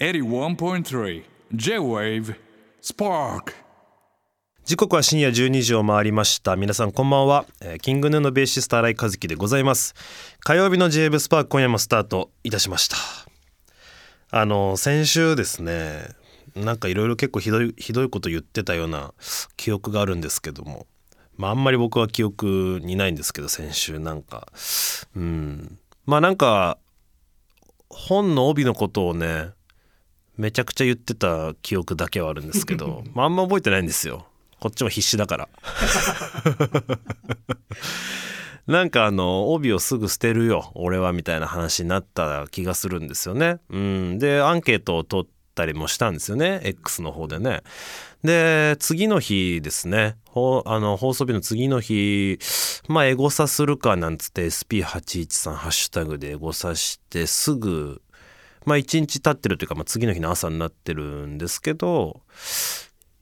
81.3 J-Wave Spark. 時刻は深夜12時を回りました。皆さんこんばんは、えーキングヌーのベーシスト新井和樹でございます。火曜日の j ブスパーク今夜もスタートいたしました。あの先週ですねなんかいろいろ結構ひどいひどいこと言ってたような記憶があるんですけどもまああんまり僕は記憶にないんですけど先週なんか。うん。まあなんか本の帯のことをねめちゃくちゃ言ってた記憶だけはあるんですけど、まあ、あんま覚えてないんですよこっちも必死だから なんかあの帯をすぐ捨てるよ俺はみたいな話になった気がするんですよね。うん、でアンケートを取ったりもしたんですよね X の方でね。で次の日ですねほあの放送日の次の日まあエゴサするかなんつって SP813 ハッシュタグでエゴサしてすぐまあ1日経ってるというか、まあ、次の日の朝になってるんですけど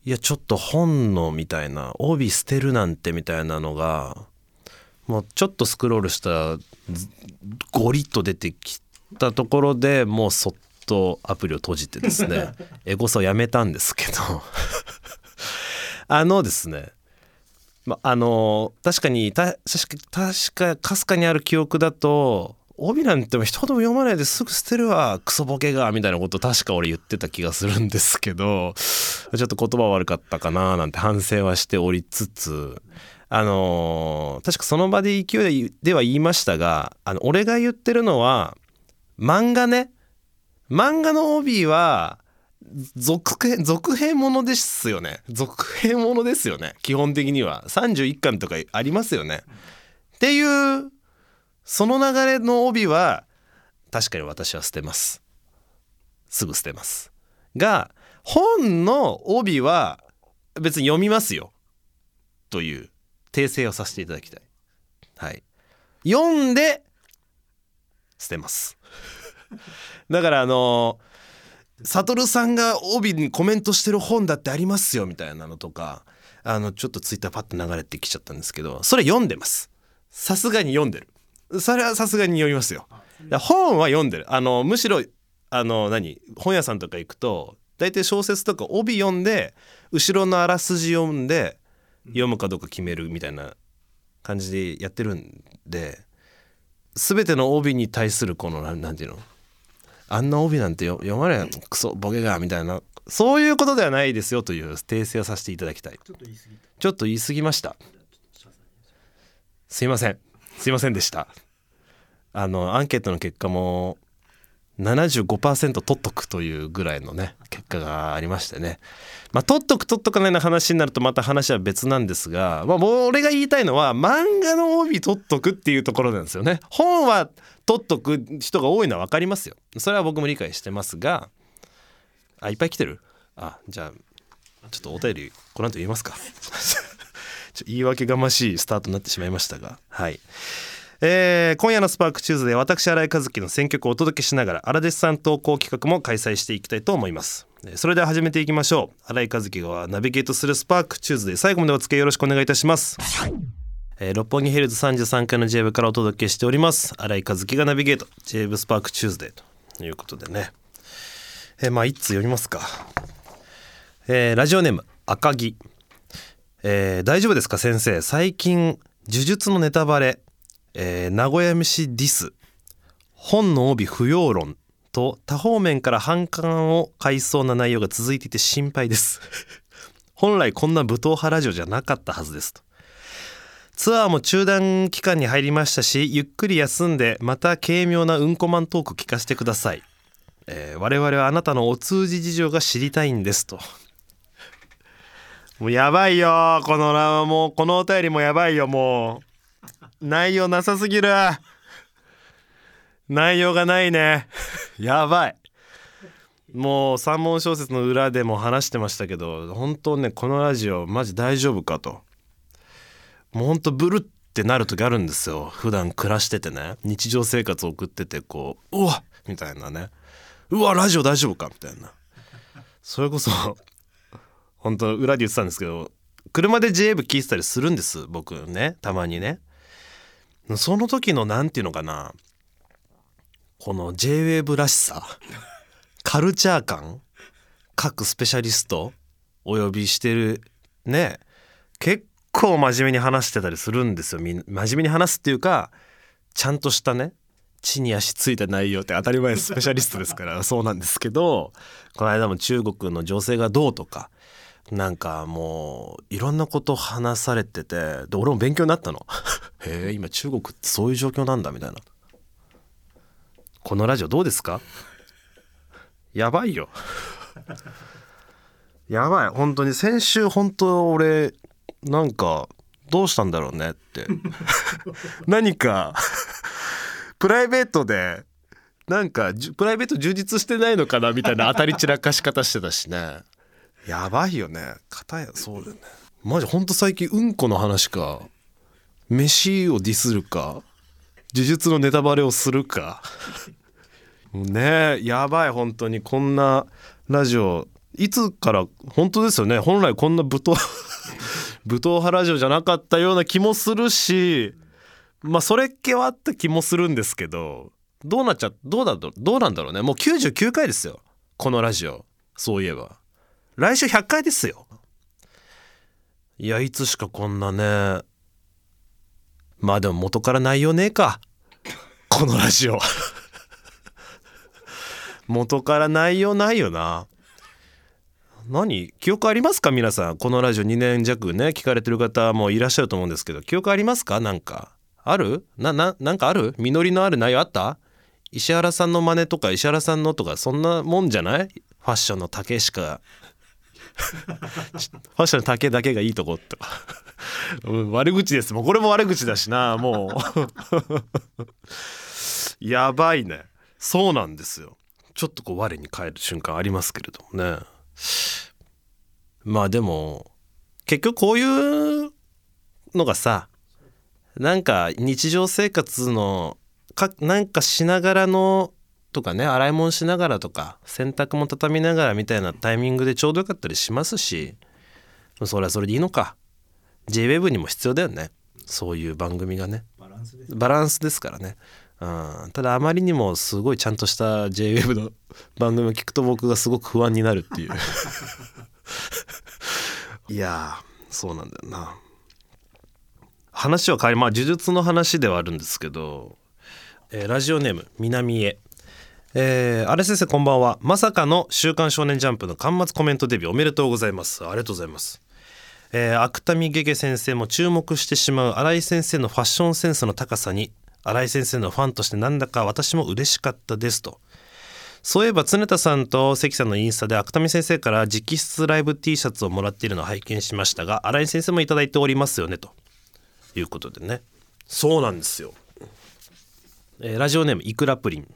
いやちょっと本のみたいな帯捨てるなんてみたいなのがもうちょっとスクロールしたらずゴリッと出てきたところでもうそっとアプリを閉じてですね エゴサをやめたんですけど あのですねまあの確かにた確か確かかすかにある記憶だと帯なんて一言も読まないですぐ捨てるわクソボケがみたいなこと確か俺言ってた気がするんですけど ちょっと言葉悪かったかななんて反省はしておりつつあのー確かその場で勢いででは言いましたがあの俺が言ってるのは漫画ね。漫画の帯は続編続編ものですよね。続編ものですよね。基本的には。31巻とかありますよね。っていうその流れの帯は確かに私は捨てます。すぐ捨てます。が本の帯は別に読みますよ。という訂正をさせていただきたい。はい。読んで捨てます。だからあのサトルさんが帯にコメントしてる本だってありますよみたいなのとかあのちょっとツイッターパッと流れてきちゃったんですけどそれ読んでます。さすがに読んでる。それはさすがに読みますよ。本は読んでる。あのむしろあの何？本屋さんとか行くと大体小説とか帯読んで後ろのあらすじ読んで読むかどうか決めるみたいな感じでやってるんで全ての帯に対するこのなんなんていうの？あんな帯なんてよ読まれん。クソボケがみたいな。そういうことではないですよという訂正をさせていただきたい。ちょっと言い過ぎました。すいませんすいませんでした。あのアンケートの結果も75%取っとくというぐらいのね結果がありましてね。まあ取っとく取っとかないの話になるとまた話は別なんですが、まあ、俺が言いたいのは漫画の帯取っとくっていうところなんですよね。本は取っとく人が多いのは分かりますよ。それは僕も理解してますがあいっぱい来てる？あじゃあちょっとお便りこの後言いますか。言い訳がましいスタートになってしまいましたが。はい。えー今夜のスパークチューズで私新井和樹の選曲をお届けしながら荒弟子さん投稿企画も開催していきたいと思います。それでは始めていきましょう。新井和輝がナビゲートする SPARK TUESDAY 最後までお付き合いよろしくお願いいたします。えー六本木ヒルズ33階の J 部からお届けしております。新井和樹がナビゲート。J 部スパークチューズデということでね。えーまあ一通読みますか？えーラジオネーム赤木。えー大丈夫ですか先生？最近呪術のネタバレ、えー名古屋飯ディス本の帯不要論と多方面から反感を買いそうな内容が続いていて心配です。本来こんな武闘派ラジオじゃなかったはずですと。ツアーも中断期間に入りましたしゆっくり休んでまた軽妙なうんこマントーク聞かせてください、えー我々はあなたのお通じ事情が知りたいんですと。もうやばいよ。このなもうこのお便りもやばいよ。もう内容なさすぎる。内容がないね。やばい。もう三文小説の裏でも話してましたけど本当ねこのラジオマジ大丈夫かと。もうほんとブルってなる時あるんですよ。普段暮らしててね。日常生活を送っててこううわみたいなね。うわラジオ大丈夫かみたいな。それこそ本当裏で言ってたんですけど車で J 部聞いてたりするんです僕ねたまにね。その時のなんていうのかなこの JWAVE らしさカルチャー感各スペシャリストお呼びしてるね結構真面目に話してたりするんですよ。真面目に話すっていうかちゃんとしたね地に足ついた内容って当たり前スペシャリストですからそうなんですけどこの間も中国の情勢がどうとかなんかもういろんなこと話されててで俺も勉強になったの。へえ今中国ってそういう状況なんだみたいな。このラジオどうですか？やばいよ。やばい。本当に先週本当俺なんかどうしたんだろうねって。何かプライベートでなんかプライベート充実してないのかなみたいな当たり散らかし方してたしねやばいよね。片やそうだよね。マジほんと最近うんこの話か。飯をディスるか。呪術のネタバレをするか。もうねやばい本当に。こんなラジオいつから本当ですよね。本来こんな武闘武闘派ラジオじゃなかったような気もするしまあそれっ気はあった気もするんですけどどうなっちゃどうだどうなんだろうね。もう99回ですよ。このラジオ。そういえば。来週100回ですよ。いやいつしかこんなね。まあでも元から内容ねえか。このラジオ。元から内容ないよな。何？記憶ありますか？皆さん。このラジオ2年弱ね聞かれてる方もいらっしゃると思うんですけど。記憶ありますか？なんか。ある？なななんかある？実りのある内容あった？石原さんの真似とか石原さんのとかそんなもんじゃない？ファッションの丈しか ファッションの丈だけがいいとことか。悪口です。もうこれも悪口だしなもう。やばいね。そうなんですよ。ちょっとこう我に返る瞬間ありますけれどもね。まあでも結局こういうのがさなんか日常生活のかなんかしながらのとかね洗い物しながらとか洗濯も畳みながらみたいなタイミングでちょうどよかったりしますしそれはそれでいいのか。JWEB にも必要だよね。そういう番組がね。バランスですバランスですからね、うん、ただあまりにもすごいちゃんとした JWEB の番組を聞くと僕がすごく不安になるっていう。いやーそうなんだよな。話は変わりまあ呪術の話ではあるんですけど、えーラジオネーム南へえー、あれ先生こんばんは。まさかの「週刊少年ジャンプ」の巻末コメントデビューおめでとうございます。ありがとうございます。えー、芥見ゲゲ先生も注目してしまう新井先生のファッションセンスの高さに新井先生のファンとしてなんだか私も嬉しかったですと。そういえば常田さんと関さんのインスタで芥見先生から直筆ライブ T シャツをもらっているのを拝見しましたが新井先生もいいておりますよねと。いうことでね。そうなんですよ、えーラジオネームいくらプリン。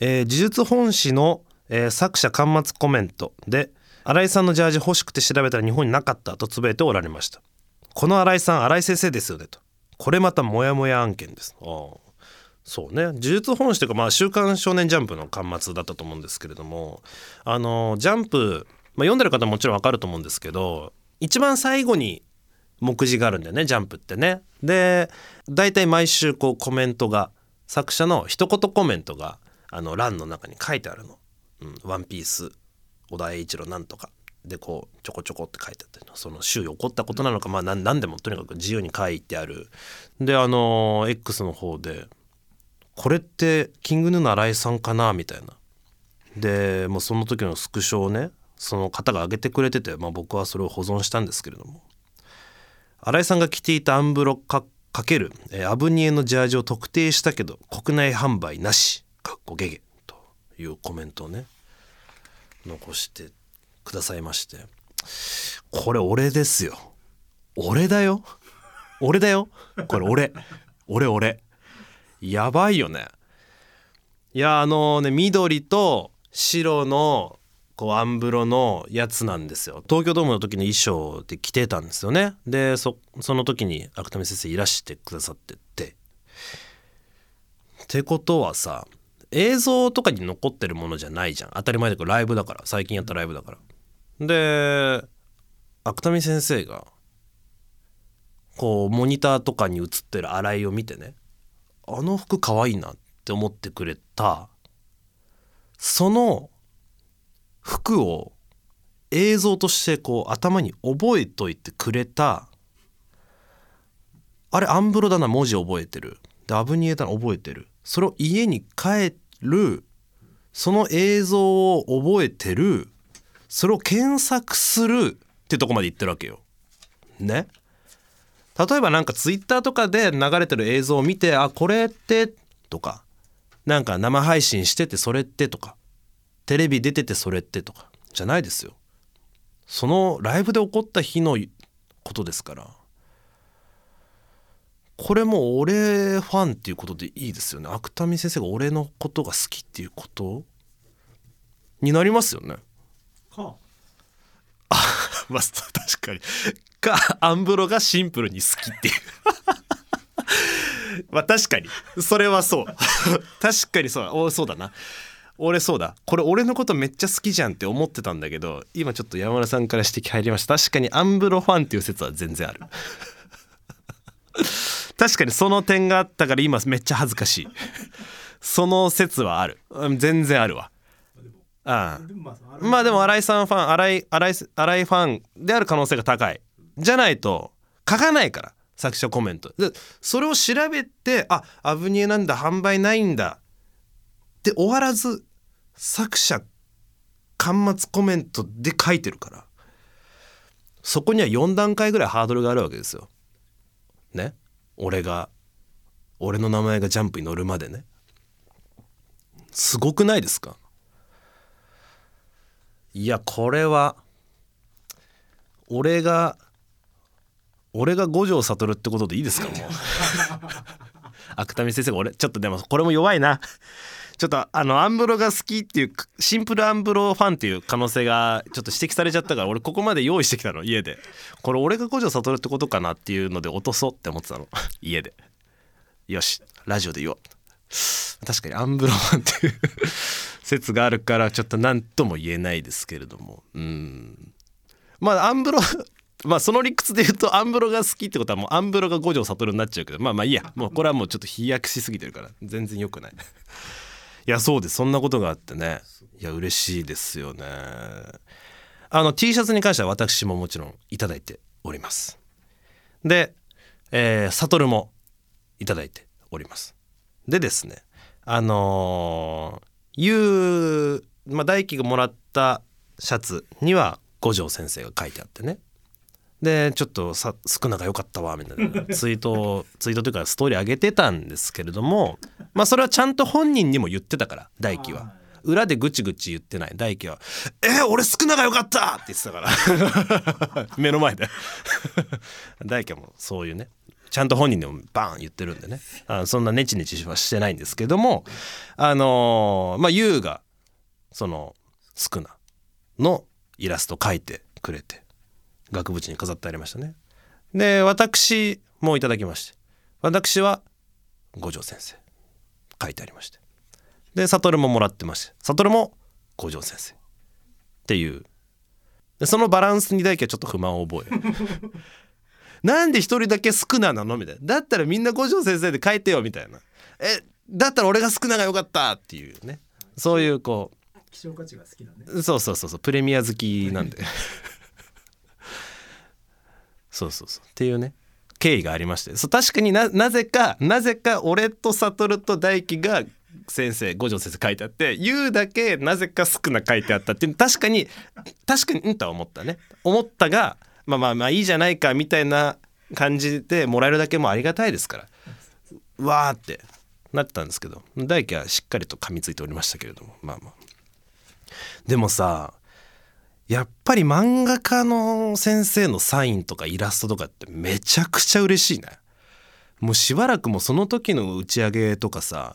えー呪術本誌の、えー作者巻末コメントで新井さんのジャージ欲しくて調べたら日本になかったとつぶやいておられました。この新井さん新井先生ですよねと。これまたモヤモヤ案件です。あーそうね。呪術本誌というかまあ週刊少年ジャンプの巻末だったと思うんですけれどもあのジャンプ、まあ、読んでる方ももちろんわかると思うんですけど一番最後に目次があるんだよねジャンプってね。で大体毎週こうコメントが作者の一言コメントがあの欄の中に書いてあるの「うん、ワンピース小田栄一郎なんとか」でこうちょこちょこって書いてあってその週起こったことなのか。まあ何でもとにかく自由に書いてある。であの X の方で「これってキングヌーの新井さんかな?」みたいな。でもうその時のスクショをねその方が上げてくれてて、まあ、僕はそれを保存したんですけれども。新井さんが着ていたアンブロかかける、えアブニエのジャージを特定したけど国内販売なし。かっこゲゲというコメントをね残してくださいまして。これ俺ですよ。俺だよ。俺だよ。これ俺。俺俺。やばいよね。いやあのね緑と白のこうアンブロのやつなんですよ。東京ドームの時の衣装で着てたんですよね。でその時に芥見先生いらしてくださってて。ってことはさ映像とかに残ってるものじゃないじゃん。当たり前だけどライブだから。最近やったライブだから。で芥見先生がこうモニターとかに映ってる新井を見てね。あの服かわいいなって思ってくれた。その曲を映像としてこう頭に覚えといてくれた。あれアンブロだな文字覚えてる。でアブニエだな覚えてる。それを家に帰っるその映像を覚えてるそれを検索するってとこまで言ってるわけよ。ね？例えばなんかツイッターとかで流れてる映像を見てあこれってとかなんか生配信しててそれってとかテレビ出ててそれってとかじゃないですよ。そのライブで起こった日のことですからこれも俺ファンっていうことでいいですよね。芥見先生が俺のことが好きっていうことになりますよね。か。まあ 確かに。かアンブロがシンプルに好きっていう。まあ確かに。それはそう。確かにそう。おそうだな。俺そうだ。これ俺のことめっちゃ好きじゃんって思ってたんだけど今ちょっと山田さんから指摘入りました。確かにアンブロファンっていう説は全然ある確かにその点があったから今めっちゃ恥ずかしい。その説はある。全然あるわ。ああ。でもまあでも新井さんファン新井新井新井ファンである可能性が高い。じゃないと書かないから作者コメント。でそれを調べてあアブニエなんだ販売ないんだ。って終わらず作者端末コメントで書いてるから。そこには4段階ぐらいハードルがあるわけですよ。ね。俺が俺の名前がジャンプに乗るまでね。すごくないですか？いやこれは俺が俺が五条悟ってことでいいですか？もう。芥見先生が俺ちょっとでもこれも弱いなちょっとあのアンブロが好きっていうシンプルアンブロファンっていう可能性がちょっと指摘されちゃったから俺ここまで用意してきたの家で。これ俺が五条悟ってことかなっていうので落とそうって思ってたの。家で。よしラジオで言おう。確かにアンブロファンっていう説があるからちょっと何とも言えないですけれども。うん。まあアンブロまあその理屈で言うとアンブロが好きってことはもうアンブロが五条悟になっちゃうけど。まあまあいいや。もうこれはもうちょっと飛躍しすぎてるから。全然良くない。いやそうです。そんなことがあってね。いや嬉しいですよね。あの T シャツに関しては私ももちろんいただいております。でえー、悟もいただいております。でですねあのー、ゆう、まあ、大輝がもらったシャツには五条先生が書いてあってね。でちょっとさ少なが良かったわみたいな。ツイートをツイートというかストーリー上げてたんですけれどもまあそれはちゃんと本人にも言ってたから大輝は。裏でぐちぐち言ってない大輝は「え俺少なが良かった!」って言ってたから。目の前で。大輝はもうそういうねちゃんと本人でもバーン言ってるんでね。あそんなネチネチはしてないんですけどもあのーまあ優がその少なのイラスト描いてくれて額縁に飾ってありましたね。で私もいただきまして私は五条先生書いてありまして。で悟ももらってまして悟も五条先生っていう。でそのバランスに大輝はちょっと不満を覚え なんで一人だけ少ななの？みたいな。だったらみんな五条先生で書いてよみたいな。えだったら俺が少ながよかったっていうね。そういうこ希少価値が好きなんでうそうそうそうそうプレミア好きなんで そうそうそう。っていうね経緯がありまして。そう確かにななぜかなぜか俺と悟と大輝が先生五条先生書いてあって言うだけなぜか少な書いてあったっていう確かに確かにうんとは思ったね。思ったがまあまあまあいいじゃないかみたいな感じでもらえるだけもありがたいですから。わーってなってたんですけど。大輝はしっかりと噛みついておりましたけれども。まあまあ。でもさやっぱり漫画家の先生のサインとかイラストとかってめちゃくちゃ嬉しいね。もうしばらくもうその時の打ち上げとかさ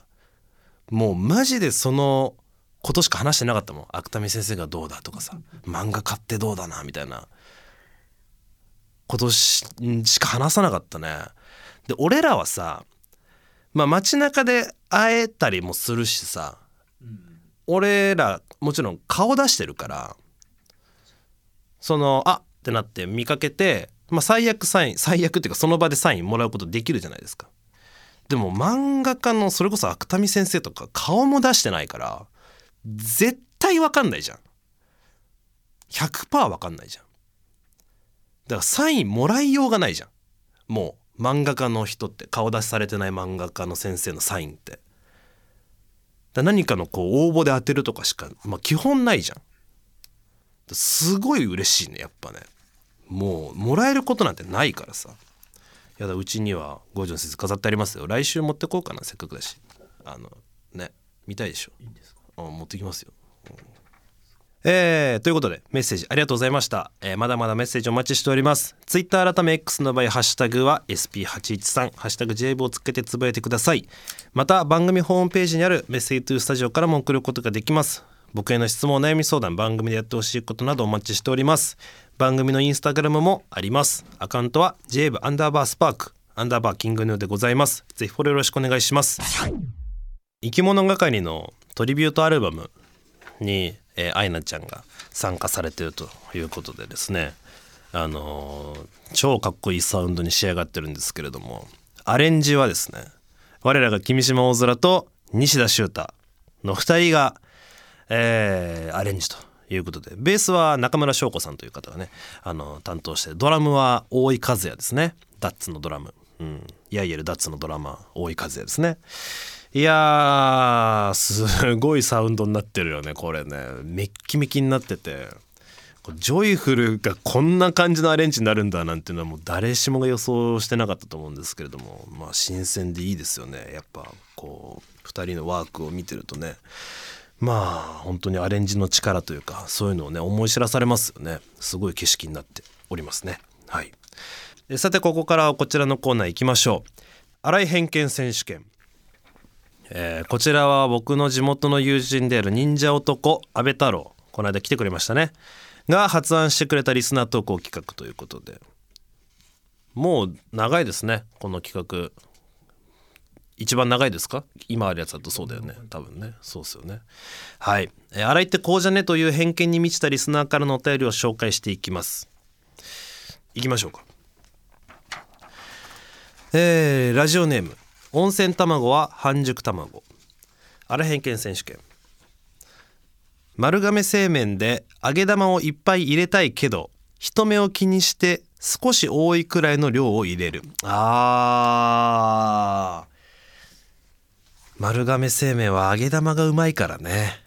もうマジでそのことしか話してなかったもん。芥見先生がどうだとかさ漫画買ってどうだなみたいな。ことししか話さなかったね。で俺らはさまあ街中で会えたりもするしさ俺らもちろん顔出してるからそのあってなって見かけて、まあ、最悪サイン最悪っていうかその場でサインもらうことできるじゃないですか。でも漫画家のそれこそ芥見先生とか顔も出してないから絶対わかんないじゃん。100%わかんないじゃん。だからサインもらいようがないじゃん。もう漫画家の人って顔出しされてない漫画家の先生のサインって。だ何かのこう応募で当てるとかしか、まあ、基本ないじゃん。すごい嬉しいねやっぱね。もうもらえることなんてないからさ。やだうちには五条の先生飾ってありますよ。来週持ってこうかなせっかくだし。あのね見たいでしょ。いいんですか？あ持ってきますよ。うん。えーということでメッセージありがとうございました、えーまだまだメッセージお待ちしております。ツイッター改め X の場合ハッシュタグは SP813 ハッシュタグ JV をつけてつぶやいてください。また番組ホームページにあるメッセージトゥースタジオからも送ることができます僕への質問お悩み相談番組でやってほしいことなどお待ちしております。番組のインスタグラムもあります。アカウントは JV アンダーバースパークアンダーバーキングヌーでございます。ぜひフォローよろしくお願いします。生き物係のトリビュートアルバムに、えー、アイナちゃんが参加されてるということでですね。あのー超かっこいいサウンドに仕上がってるんですけれども。アレンジはですね我らが君島大空と西田修太の2人が、えーアレンジということで。ベースは中村翔子さんという方がねあの担当してドラムは大井一彌ですね。 DATS のドラム、うん、 yahyel、DATS のドラマー大井一彌ですね。いやーすごいサウンドになってるよねこれね。メッキメキになってて。ジョイフルがこんな感じのアレンジになるんだなんていうのはもう誰しもが予想してなかったと思うんですけれども。まあ新鮮でいいですよね。やっぱこう2人のワークを見てるとね。まあ本当にアレンジの力というかそういうのをね思い知らされますよね。すごい景色になっておりますね。はい。さてここからはこちらのコーナー行きましょう。新井偏見選手権。えーこちらは僕の地元の友人である忍者男安倍太郎この間来てくれましたね。が発案してくれたリスナー投稿企画ということで。もう長いですねこの企画。一番長いですか？今あるやつだとそうだよね。多分ね。そうですよね。はい「えー洗いってこうじゃね?」という偏見に満ちたリスナーからのお便りを紹介していきます。いきましょうか。えーラジオネーム。温泉卵は半熟卵。あら偏見選手権。丸亀製麺で揚げ玉をいっぱい入れたいけど人目を気にして少し多いくらいの量を入れる。あー丸亀製麺は揚げ玉がうまいからね。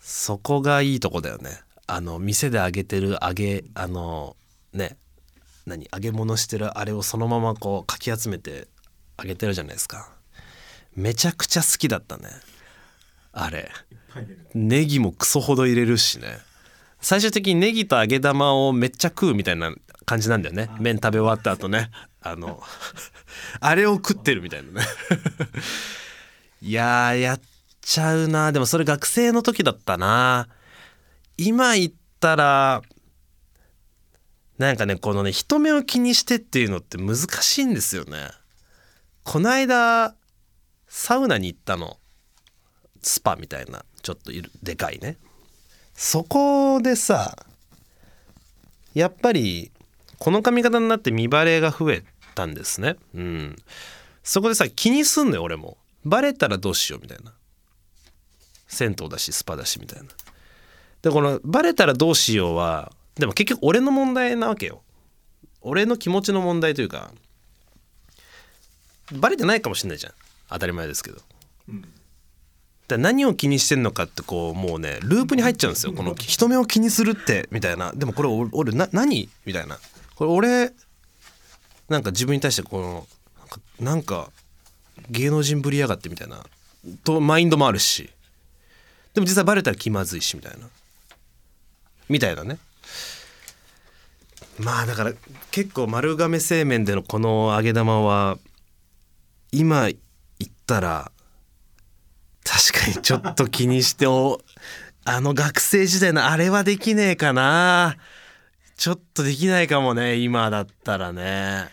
そこがいいとこだよね。あの店で揚げてる揚げあのね何揚げ物してるあれをそのままこうかき集めて揚げてるじゃないですか。めちゃくちゃ好きだったね。あれ。ネギもクソほど入れるしね。最終的にネギと揚げ玉をめっちゃ食うみたいな感じなんだよね。麺食べ終わった後ね。あの あれを食ってるみたいなね。いややっちゃうな。でもそれ学生の時だったな。今言ったらなんかねこのね人目を気にしてっていうのって難しいんですよね。こないだサウナに行ったの。スパみたいな。ちょっといるでかいね。そこでさやっぱりこの髪型になって見バレが増えたんですね。うん。そこでさ気にすんのよ俺も。バレたらどうしようみたいな。銭湯だしスパだしみたいな。でこのバレたらどうしようはでも結局俺の問題なわけよ。俺の気持ちの問題というかバレてないかもしれないじゃん。当たり前ですけど。うん。だ何を気にしてんのかってこうもうねループに入っちゃうんですよ。この人目を気にするってみたいな。でもこれ俺俺な何？みたいな。これ俺なんか自分に対してこのなんか芸能人ぶりやがってみたいなとマインドもあるしでも実際バレたら気まずいしみたいな。みたいなね。まあだから結構丸亀製麺でのこの揚げ玉は今言ったら確かにちょっと気にしておあの学生時代のあれはできねえかな。ちょっとできないかもね今だったらね。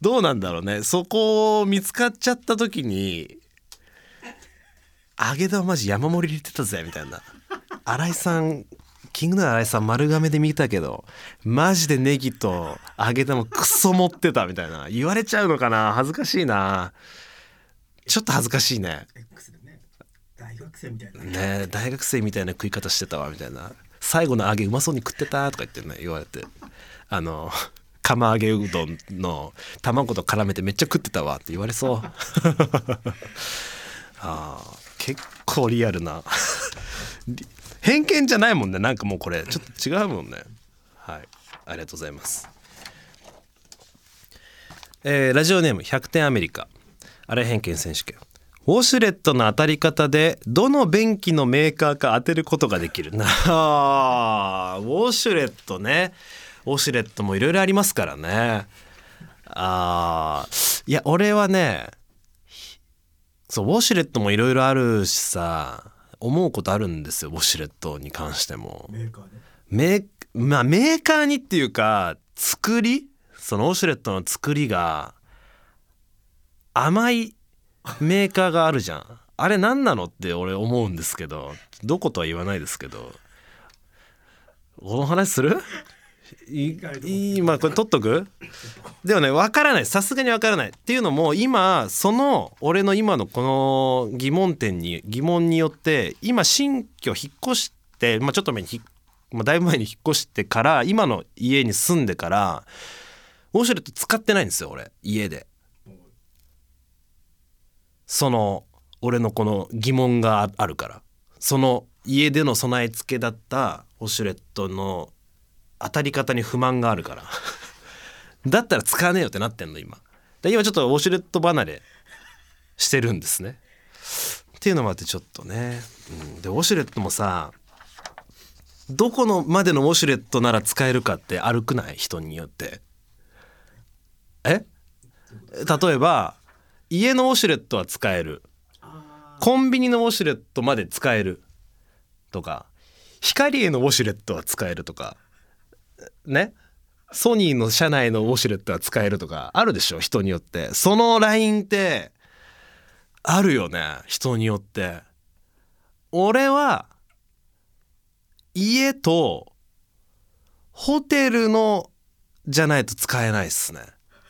どうなんだろうね。そこを見つかっちゃった時に揚げ玉マジ山盛り入れてたぜみたいな。新井さんキングの新井さん丸亀で見たけどマジでネギと揚げ玉クソ持ってたみたいな。言われちゃうのかな。恥ずかしいな。ちょっと恥ずかしいね。大学生みたいな。ねえ大学生みたいな食い方してたわみたいな。最後の揚げうまそうに食ってたとか言ってね言われて。あの釜揚げうどんの卵と絡めてめっちゃ食ってたわって言われそう。あー結構リアルな。り偏見じゃないもんね。なんかもうこれちょっと違うもんね。はい。ありがとうございます。えーラジオネーム100点アメリカ。あれ偏見選手権。ウォシュレットの当たり方でどの便器のメーカーか当てることができる。なウォシュレットねウォシュレットもいろいろありますからね。あーいや俺はねそうウォシュレットもいろいろあるしさ思うことあるんですよウォシュレットに関しても。メーカーで？メー,、まあ、メーカーにっていうか作り？そのウォシュレットの作りが甘いメーカーがあるじゃん。あれ何なのって俺思うんですけどどことは言わないですけど。この話する？いいいまあこれ取っとく？でもね分からない。さすがに分からないっていうのも今その俺の今のこの疑問点に疑問によって今新居引っ越して、まあ、ちょっと前にひまあ、だいぶ前に引っ越してから今の家に住んでからウォシュレット使ってないんですよ俺。家で。その俺のこの疑問がああるから。その家での備え付けだったウォシュレットの当たり方に不満があるから。だったら使わねえよってなってんの今。で今ちょっとウォシュレット離れしてるんですね。っていうのもあってちょっとね、うん、でウォシュレットもさどこのまでのウォシュレットなら使えるかって歩くない？人によって。え？例えば家のウォシュレットは使える。コンビニのウォシュレットまで使えるとか光へのウォシュレットは使えるとか。ねソニーの社内のウォシュレットは使えるとかあるでしょ人によって。そのラインってあるよね人によって。俺は家とホテルのじゃないと使えないっすね。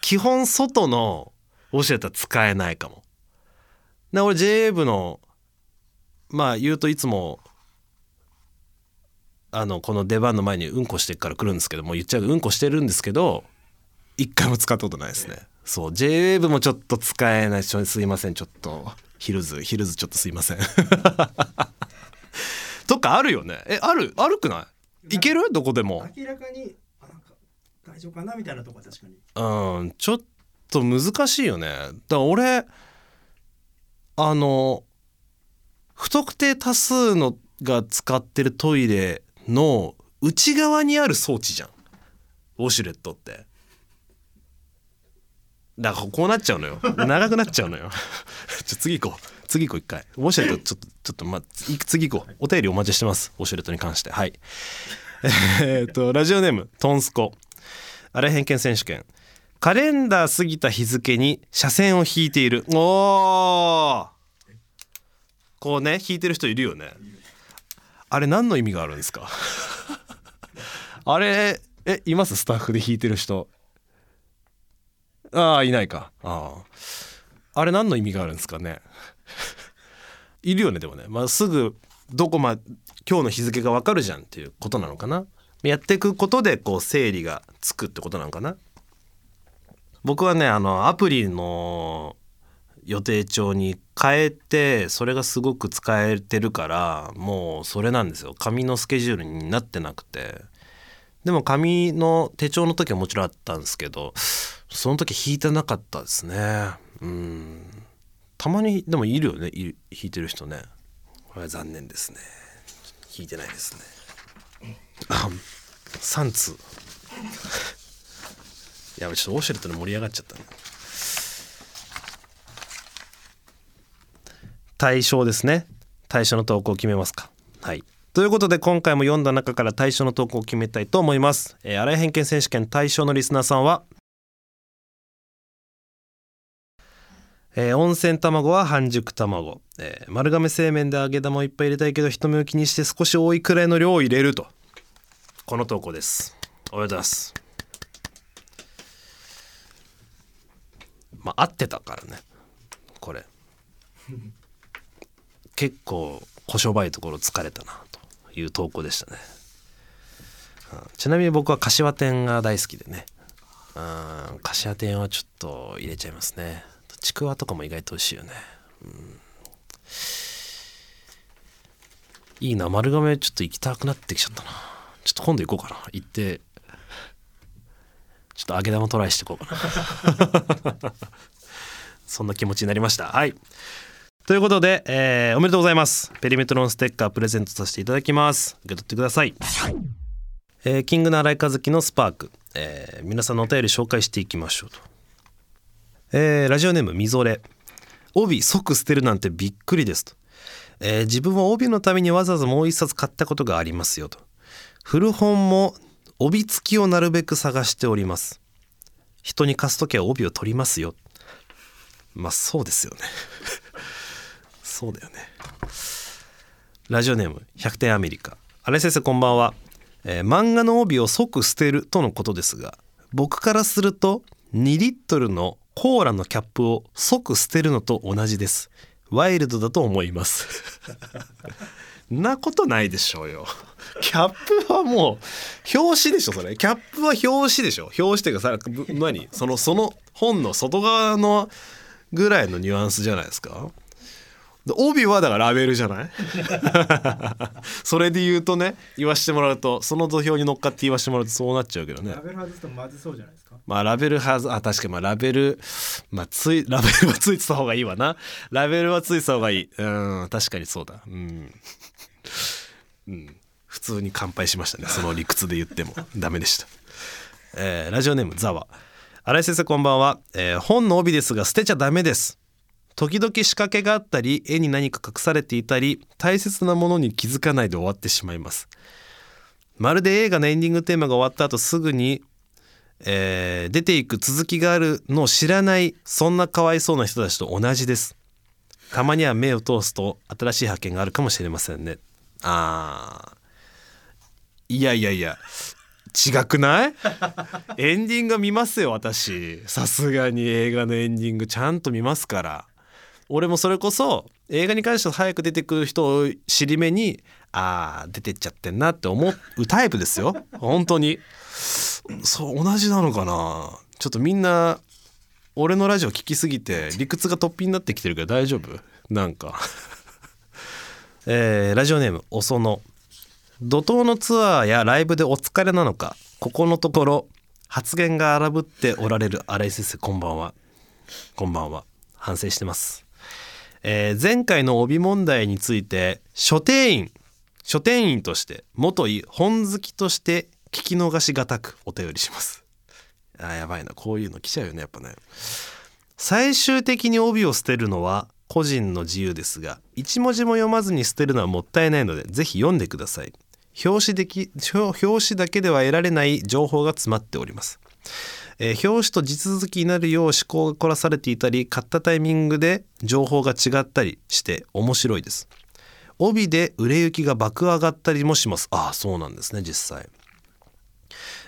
基本外のウォシュレットは使えないかも。で俺 JA 部のまあ言うといつもあのこの出番の前にうんこしてから来るんですけどもう言っちゃううんこしてるんですけど一回も使ったことないですね。そう部もちょっと使えないすいませんちょっと。ヒルズヒルズちょっとすいません。とかあるよね。えあるあるくない？いける？どこでも。明らかにあなんか大丈夫かなみたいなとこは確かに。うんちょっと難しいよね。だから俺あの不特定多数のが使ってるトイレの内側にある装置じゃん。ウォシュレットって。だからこうなっちゃうのよ。長くなっちゃうのよ。ちょ次行こう。次行こう一回。ウォシュレットちょっとちょっとまい次行こう。お便りお待ちしてます。ウォシュレットに関して。はい。えっとラジオネームトンスコ。あれ偏見選手権。カレンダー過ぎた日付に車線を引いている。おー。こうね引いてる人いるよね。あれ何の意味があるんですか？あれえいます？スタッフで引いてる人。ああいないか。あああれ何の意味があるんですかね？いるよねでもね、まあ、すぐどこま今日の日付が分かるじゃんっていうことなのかな？やっていくことでこう整理がつくってことなのかな？僕はねあのアプリの予定帳に変えてそれがすごく使えてるからもうそれなんですよ。紙のスケジュールになってなくて。でも紙の手帳の時はもちろんあったんですけどその時引いてなかったですね。うん。たまにでもいるよねい引いてる人ね。これは残念ですね。引いてないですね。あ3通。やべちょっとウォシュレットで盛り上がっちゃったね対象ですね。対象の投稿を決めますか。はい。ということで今回も読んだ中から対象の投稿を決めたいと思います、えー、新井偏見選手権対象のリスナーさんはえー温泉卵は半熟卵、えー丸亀製麺で揚げ玉をいっぱい入れたいけど人目を気にして少し多いくらいの量を入れると。この投稿です。おめでとうございます。まあ合ってたからね。これ。結構小商売いところ疲れたなという投稿でしたね、うん。ちなみに僕は柏店が大好きでね。うん。柏店はちょっと入れちゃいますね。ちくわとかも意外と美味しいよね、うん。いいな。丸亀ちょっと行きたくなってきちゃったな。ちょっと今度行こうかな。行って。ちょっと揚げ玉トライしていこうかな。そんな気持ちになりました。はい。ということで、えーおめでとうございます。ペリメトロンステッカープレゼントさせていただきます。受け取ってください。えーキングの荒井和樹のスパーク、えー皆さんのお便り紹介していきましょうと、えーラジオネームみぞれ。帯即捨てるなんてびっくりですと、えー自分は帯のためにわざわざもう一冊買ったことがありますよと。古本も帯付きをなるべく探しております。人に貸す時は帯を取りますよ。まあそうですよね。そうだよね。ラジオネーム100点アメリカ。荒井先生こんばんは、えー漫画の帯を即捨てるとのことですが僕からすると2リットルのコーラのキャップを即捨てるのと同じです。ワイルドだと思います。なことないでしょうよ。キャップはもう表紙でしょそれ。キャップは表紙でしょ。表紙っていうかさ何？そのその本の外側のぐらいのニュアンスじゃないですか。帯はだからラベルじゃない？それで言うとね言わしてもらうとその土俵に乗っかって言わしてもらうとそうなっちゃうけどね。ラベル外すとまずそうじゃないですか？まあラベルはずあ確かにまあラベルまあつい ラベルはついてた方がいいわな。ラベルはついてた方がいい。うん確かにそうだ。うん、うん、普通に乾杯しましたね。その理屈で言っても。ダメでした、えーラジオネームザワ。新井先生こんばんは、えー本の帯ですが捨てちゃダメです時々仕掛けがあったり絵に何か隠されていたり大切なものに気づかないで終わってしまいます。まるで映画のエンディングテーマが終わった後すぐにえー出ていく続きがあるのを知らないそんなかわいそうな人たちと同じです。たまには目を通すと新しい発見があるかもしれませんね。あー。いやいやいや。違くない？エンディング見ますよ私。さすがに映画のエンディングちゃんと見ますから。俺もそれこそ映画に関しては早く出てくる人を尻目にあー出てっちゃってんなって思うタイプですよ。本当に。そう同じなのかな。ちょっとみんな俺のラジオ聞きすぎて理屈が突飛になってきてるけど大丈夫？なんか。えーラジオネームおその。怒涛のツアーやライブでお疲れなのかここのところ発言が荒ぶっておられる新井先生こんばんは。こんばんは。反省してます、えー前回の帯問題について書店員書店員として元本好きとして聞き逃しがたくお便りします。あやばいな。こういうの来ちゃうよねやっぱね。最終的に帯を捨てるのは個人の自由ですが一文字も読まずに捨てるのはもったいないのでぜひ読んでください。表紙でき表紙だけでは得られない情報が詰まっております、えー表紙と地続きになるよう思考が凝らされていたり買ったタイミングで情報が違ったりして面白いです。帯で売れ行きが爆上がったりもします。ああそうなんですね実際。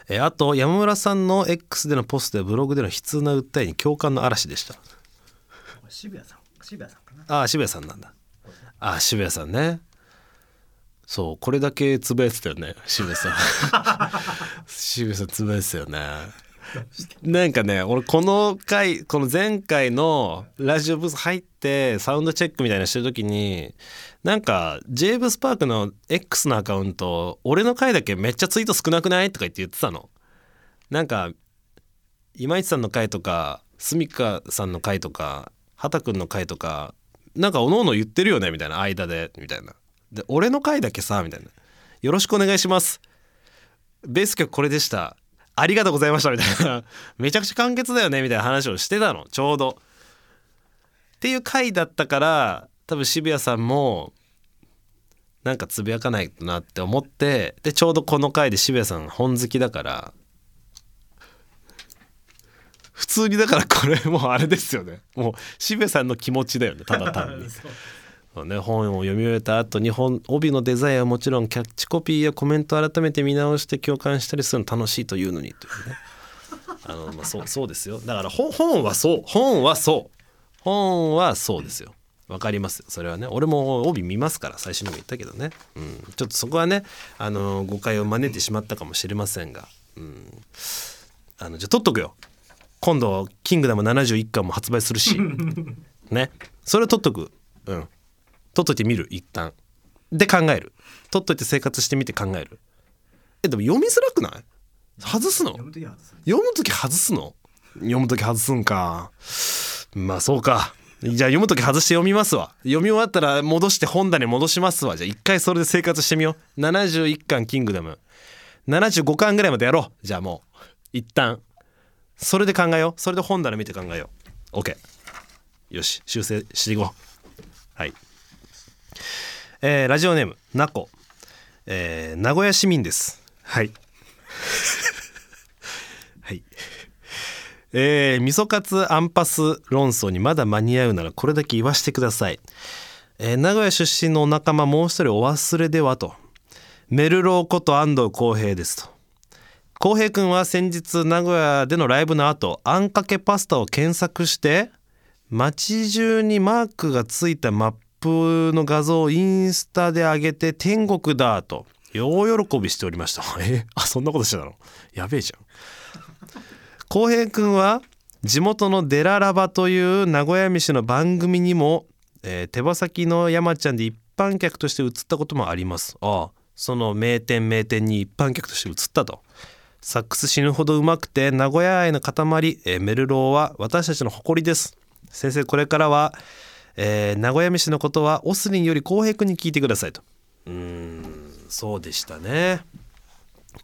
えーあと山村さんの X でのポストやブログでの悲痛な訴えに共感の嵐でした。渋谷さん。渋谷さんかな。ああ渋谷さんなんだ。ああ渋谷さんね。そうこれだけつぶやいてたよね渋谷さん。渋谷さんつぶやいてたよね なんかね俺この回この前回のラジオブース入ってサウンドチェックみたいなしてる時になんか j ブスパークの X のアカウント俺の回だけめっちゃツイート少なくない？とか言って言ってたの。なんか今市さんの回とかすみかさんの回とか畑くんの回とかなんかおのおの言ってるよね？みたいな間でみたいな。で俺の回だけさみたいな「よろしくお願いします」ベース曲これでした。ありがとうございましたみたいな。めちゃくちゃ簡潔だよねみたいな話をしてたのちょうど。っていう回だったから多分渋谷さんもなんかつぶやかないとなって思ってでちょうどこの回で渋谷さん本好きだから普通にだからこれもうあれですよね。もう渋谷さんの気持ちだよねただ単に。ね、本を読み終えた後に本帯のデザインはもちろんキャッチコピーやコメントを改めて見直して共感したりするの楽しいというのにというね。あの、まあ、そうそうですよ。だから本本はそう。本はそう。本はそうですよ。わかりますそれはね。俺も帯見ますから最初にも言ったけどね、うん、ちょっとそこはねあの誤解を招いてしまったかもしれませんが、うん、あのじゃあ取っとくよ。今度「キングダム71巻」も発売するし。ね。それ取っとく。うん取っといてみる一旦。で考える。取っといて生活してみて考える。えでも読みづらくない？外すの？読む時外すの？読む時外すんか。まあそうか。じゃあ読む時外して読みますわ。読み終わったら戻して本棚に戻しますわ。じゃあ一回それで生活してみよう。71巻キングダム。75巻ぐらいまでやろう。じゃあもう一旦。それで考えよう。それで本棚見て考えよう。OK よし修正していこう。はいえーラジオネームなこえー名古屋市民です。はい。はい。えー、味噌カツアンパス論争にまだ間に合うならこれだけ言わしてください、えー名古屋出身のお仲間もう一人お忘れではと。メルローこと安藤浩平ですと。浩平くんは先日名古屋でのライブの後あんかけパスタを検索して街中にマークがついたマップの画像をインスタで上げて天国だと大喜びしておりました。えあそんなことしてたの？やべえじゃん。浩平くんは地元のデララバという名古屋飯の番組にも、えー手羽先の山ちゃんで一般客として映ったこともあります。ああその名店名店に一般客として映ったと。サックス死ぬほどうまくて名古屋愛の塊、えーメルローは私たちの誇りです。先生これからは、えー名古屋飯のことはオスリンより浩平くんに聞いてくださいと。うーん。そうでしたね。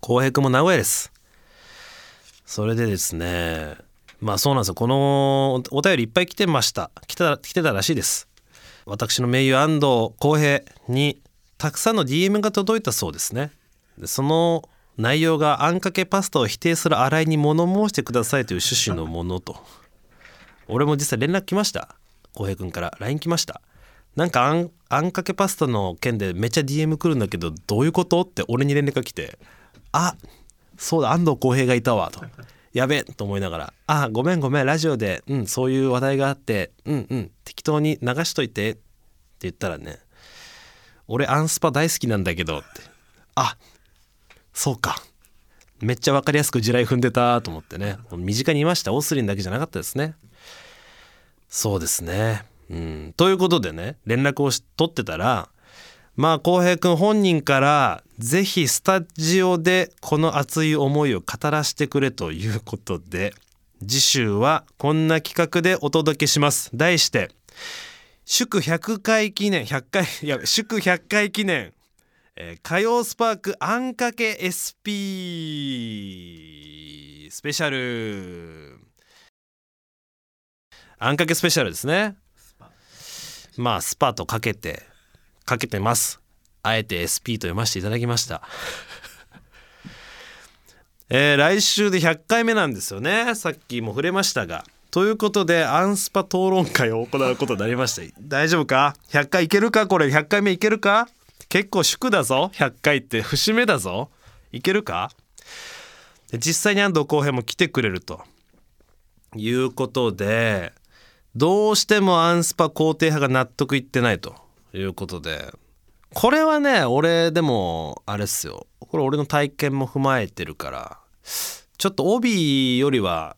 浩平くんも名古屋です。それでですねまあそうなんですよ。このお便りいっぱい来てました。来た来てたらしいです。私の名誉安藤浩平にたくさんの DM が届いたそうですね。でその内容があんかけパスタを否定する洗いに物申してくださいという趣旨のものと。俺も実際連絡来ました浩平君から LINE 来ました。なんかあんあんかけパスタの件でめっちゃ DM 来るんだけどどういうことって俺に連絡が来てあそうだ安藤浩平がいたわとやべえと思いながら「あごめんごめんラジオで、うん、そういう話題があってうんうん適当に流しといて」って言ったらね「俺アンスパ大好きなんだけど」って「あそうか。めっちゃ分かりやすく地雷踏んでた」と思ってね。身近にいました。オスリンだけじゃなかったですね。そうですね。うん。ということでね連絡を取ってたらまあ浩平君本人からぜひスタジオでこの熱い思いを語らせてくれということで次週はこんな企画でお届けします。題して祝100回記念100回いや祝100回記念、えー火曜スパークあんかけ SP スペシャル。あんかけスペシャルですね。まあスパとかけてかけてます。あえて SP と読ませていただきました。えー来週で100回目なんですよね。さっきも触れましたが。ということでアンスパ討論会を行うことになりました。大丈夫か？100回いけるか？これ100回目いけるか？結構祝だぞ。100回って節目だぞ。いけるか？で実際に安藤浩平も来てくれるということでどうしてもアンスパ肯定派が納得いってないということで。これはね俺でもあれっすよ。これ俺の体験も踏まえてるから。ちょっと帯よりは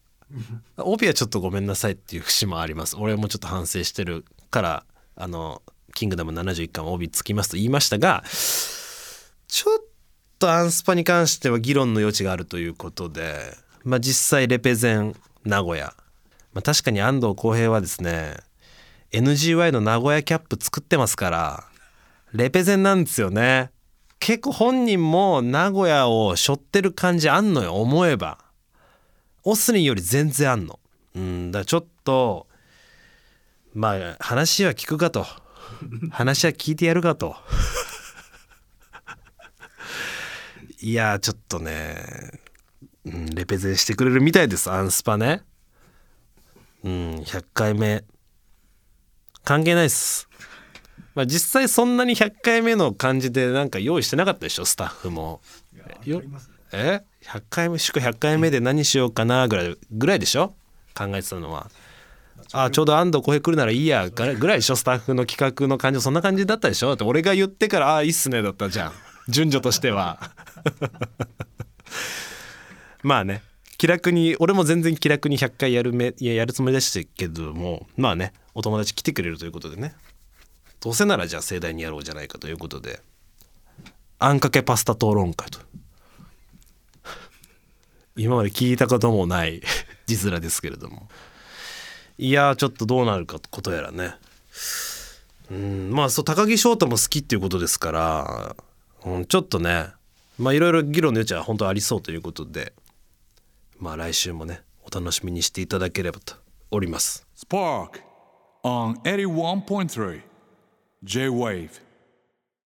帯はちょっとごめんなさいっていう節もあります。俺もちょっと反省してるからあの「キングダム71巻帯つきます」と言いましたがちょっとアンスパに関しては議論の余地があるということでまあ実際レペゼン名古屋、まあ、確かに安藤浩平はですね NGY の名古屋キャップ作ってますからレペゼンなんですよね。結構本人も名古屋を背負ってる感じあんのよ思えば。オスリンより全然あんの。うんだちょっとまあ話は聞くかと。話は聞いてやるかと。いやちょっとね、うん、レペゼンしてくれるみたいですアンスパね。うん100回目。関係ないっす。まあ実際そんなに100回目の感じでなんか用意してなかったでしょ？スタッフも。よえ？100回目？祝100回目で何しようかなぐらいぐらいでしょ？考えてたのは。あちょうど安藤浩平来るならいいやぐらいぐらいでしょ？スタッフの企画の感じ。そんな感じだったでしょ？だって俺が言ってから「ああいいっすね」だったじゃん。順序としては。まあね気楽に俺も全然気楽に100回やるめいややるつもりでしたけどもまあねお友達来てくれるということでね。どうせならじゃあ盛大にやろうじゃないかということで。あんかけパスタ討論会と。今まで聞いたこともない 字面ですけれども。いやーちょっとどうなるかことやらね。うんまあそう高木翔太も好きっていうことですから、うん、ちょっとねまあいろいろ議論の余地は本当ありそうということで。まあ来週もねお楽しみにしていただければとおります Spark on 81.3 J Wave.